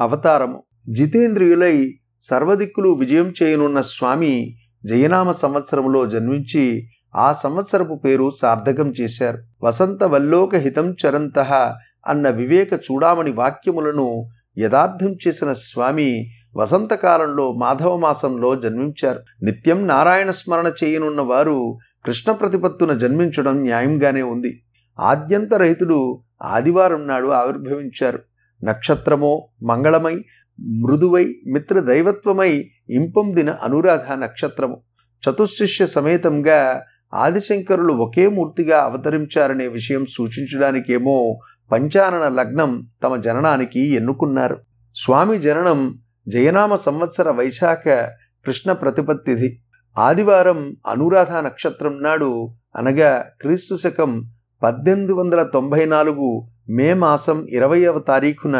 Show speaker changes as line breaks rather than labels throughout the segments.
అవతారము. జితేంద్రియులై సర్వదిక్కులు విజయం చేయనున్న స్వామి జయనామ సంవత్సరంలో జన్మించి ఆ సంవత్సరపు పేరు సార్థకం చేశారు. వసంత వల్లోక హితం చరంత అన్న వివేక చూడామణి వాక్యములను యథార్థం చేసిన స్వామి వసంతకాలంలో మాధవ మాసంలో జన్మించారు. నిత్యం నారాయణ స్మరణ చేయనున్న వారు కృష్ణ ప్రతిపత్తున జన్మించడం న్యాయంగానే ఉంది. ఆద్యంతరహితుడు ఆదివారం నాడు ఆవిర్భవించారు. నక్షత్రమో మంగళమై మృదువై మిత్ర దైవత్వమై ఇంపొందిన అనురాధ నక్షత్రము. చతుశిష్య సమేతంగా ఆదిశంకరులు ఒకే మూర్తిగా అవతరించారనే విషయం సూచించడానికేమో పంచానన లగ్నం తమ జననానికి ఎన్నుకున్నారు. స్వామి జననం జయనామ సంవత్సర వైశాఖ కృష్ణ ప్రతిపత్తిది. ఆదివారం అనురాధ నక్షత్రం నాడు అనగా క్రీస్తు శకం పద్దెనిమిది వందల తొంభై నాలుగు మే మాసం ఇరవయవ తారీఖున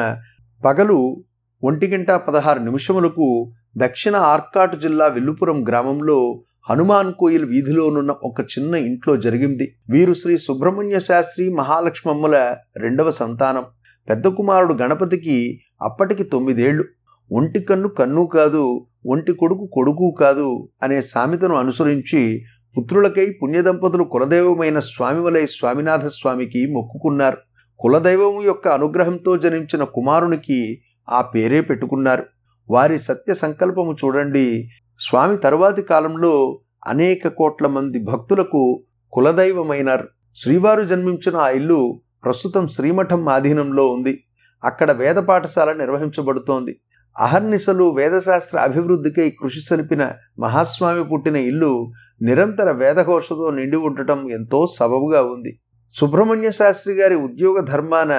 పగలు ఒంటి గంట పదహారు నిమిషములకు దక్షిణ ఆర్కాటు జిల్లా విల్లుపురం గ్రామంలో హనుమాన్ కోయిల్ వీధిలోనున్న ఒక చిన్న ఇంట్లో జరిగింది. వీరు శ్రీ సుబ్రహ్మణ్య శాస్త్రి మహాలక్ష్మమ్మల రెండవ సంతానం. పెద్ద కుమారుడు గణపతికి అప్పటికి తొమ్మిదేళ్ళు. ఒంటి కన్ను కన్ను కాదు ఒంటి కొడుకు కొడుకు కాదు అనే సామెతను అనుసరించి పుత్రులకై పుణ్యదంపతులు కులదైవమైన స్వామివలై స్వామినాథ స్వామికి మొక్కుకున్నారు. కులదైవము యొక్క అనుగ్రహంతో జనించిన కుమారునికి ఆ పేరే పెట్టుకున్నారు. వారి సత్య సంకల్పము చూడండి. స్వామి తరువాతి కాలంలో అనేక కోట్ల మంది భక్తులకు కులదైవమైనారు. శ్రీవారు జన్మించిన ఆ ఇల్లు ప్రస్తుతం శ్రీమఠం ఆధీనంలో ఉంది. అక్కడ వేద పాఠశాల నిర్వహించబడుతోంది. అహర్నిశలు వేదశాస్త్ర అభివృద్ధికై కృషి సలిపిన మహాస్వామి పుట్టిన ఇల్లు నిరంతర వేదఘోషతో నిండి ఉండటం ఎంతో సబబుగా ఉంది. సుబ్రహ్మణ్య శాస్త్రి గారి ఉద్యోగ ధర్మాన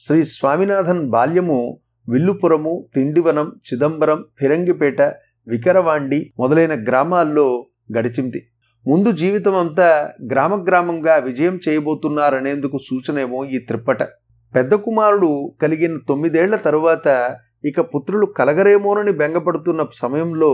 శ్రీ స్వామినాథన్ బాల్యము విల్లుపురము తిండివనం చిదంబరం ఫిరంగిపేట వికరవాండి మొదలైన గ్రామాల్లో గడిచింది. ముందు జీవితం అంతా గ్రామ గ్రామంగా విజయం చేయబోతున్నారనేందుకు సూచనేమో ఈ త్రిప్పట. పెద్ద కుమారుడు కలిగిన తొమ్మిదేళ్ళ తరువాత ఇక పుత్రులు కలగరేమోనని బెంగపడుతున్న సమయంలో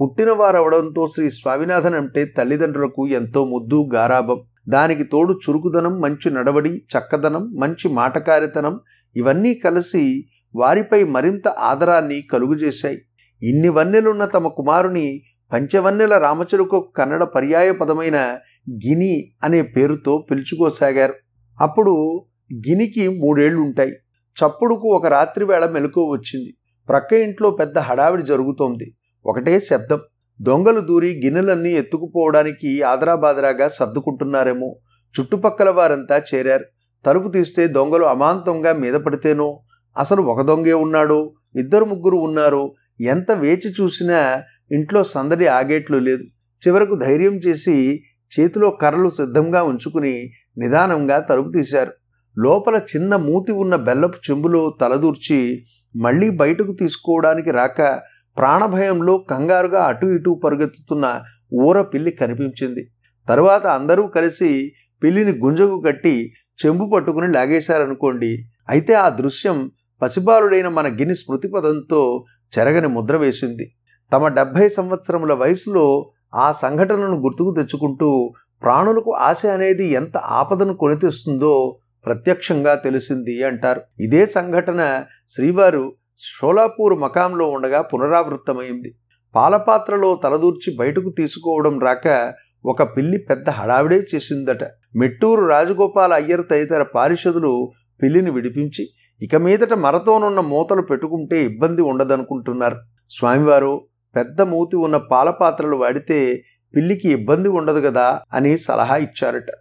పుట్టినవారవడంతో శ్రీ స్వామినాథన్ అంటే తల్లిదండ్రులకు ఎంతో ముద్దు గారాభం. దానికి తోడు చురుకుదనం మంచి నడవడి చక్కదనం మంచి మాటకారితనం ఇవన్నీ కలిసి వారిపై మరింత ఆదరాన్ని కలుగుజేశాయి. ఇన్ని వన్నెలున్న తమ కుమారుని పంచవన్నెల రామచరుకు కన్నడ పర్యాయ పదమైన గిని అనే పేరుతో పిలుచుకోసాగారు. అప్పుడు గినికి మూడేళ్ళుంటాయి. చప్పుడుకు ఒక రాత్రివేళ మెలకువ వచ్చింది. ప్రక్క ఇంట్లో పెద్ద హడావిడి జరుగుతోంది. ఒకటే శబ్దం. దొంగలు దూరి గిన్నెలన్నీ ఎత్తుకుపోవడానికి ఆదరాబాదరాగా సర్దుకుంటున్నారేమో. చుట్టుపక్కల వారంతా చేరారు. తలుపు తీస్తే దొంగలు అమాంతంగా మీద పడితేనో? అసలు ఒక దొంగే ఉన్నాడు? ఇద్దరు ముగ్గురు ఉన్నారు. ఎంత వేచి చూసినా ఇంట్లో సందడి ఆగేట్లు లేదు. చివరకు ధైర్యం చేసి చేతిలో కర్రలు సిద్ధంగా ఉంచుకుని నిదానంగా తలుపు తీశారు. లోపల చిన్న మూతి ఉన్న బెల్లపు చెంబులో తలదూర్చి మళ్ళీ బయటకు తీసుకోవడానికి రాక ప్రాణభయంలో కంగారుగా అటు ఇటు పరుగెత్తుతున్న ఊర పిల్లి కనిపించింది. తరువాత అందరూ కలిసి పిల్లిని గుంజకు కట్టి చెంబు పట్టుకుని లాగేశారనుకోండి. అయితే ఆ దృశ్యం పసిబాలుడైన మన గిని స్మృతిపదంతో చెరగని ముద్ర వేసింది. తమ డెబ్భై సంవత్సరముల వయసులో ఆ సంఘటనను గుర్తుకు తెచ్చుకుంటూ ప్రాణులకు ఆశ అనేది ఎంత ఆపదను కొనితెస్తుందో ప్రత్యక్షంగా తెలిసింది అంటారు. ఇదే సంఘటన శ్రీవారు షోలాపూర్ మకాంలో ఉండగా పునరావృత్తమైంది పాలపాత్రలో తలదూర్చి బయటకు తీసుకోవడం రాక ఒక పిల్లి పెద్ద హడావిడే చేసిందట. మెట్టూరు రాజగోపాల అయ్యర్ తదితర పారిషదులు పిల్లిని విడిపించి ఇక మీదట మరతోనున్న మూతలు పెట్టుకుంటే ఇబ్బంది ఉండదనుకుంటున్నారు. స్వామివారు పెద్ద మూతి ఉన్న పాలపాత్రలు వాడితే పిల్లికి ఇబ్బంది ఉండదు కదా అని సలహా ఇచ్చారట.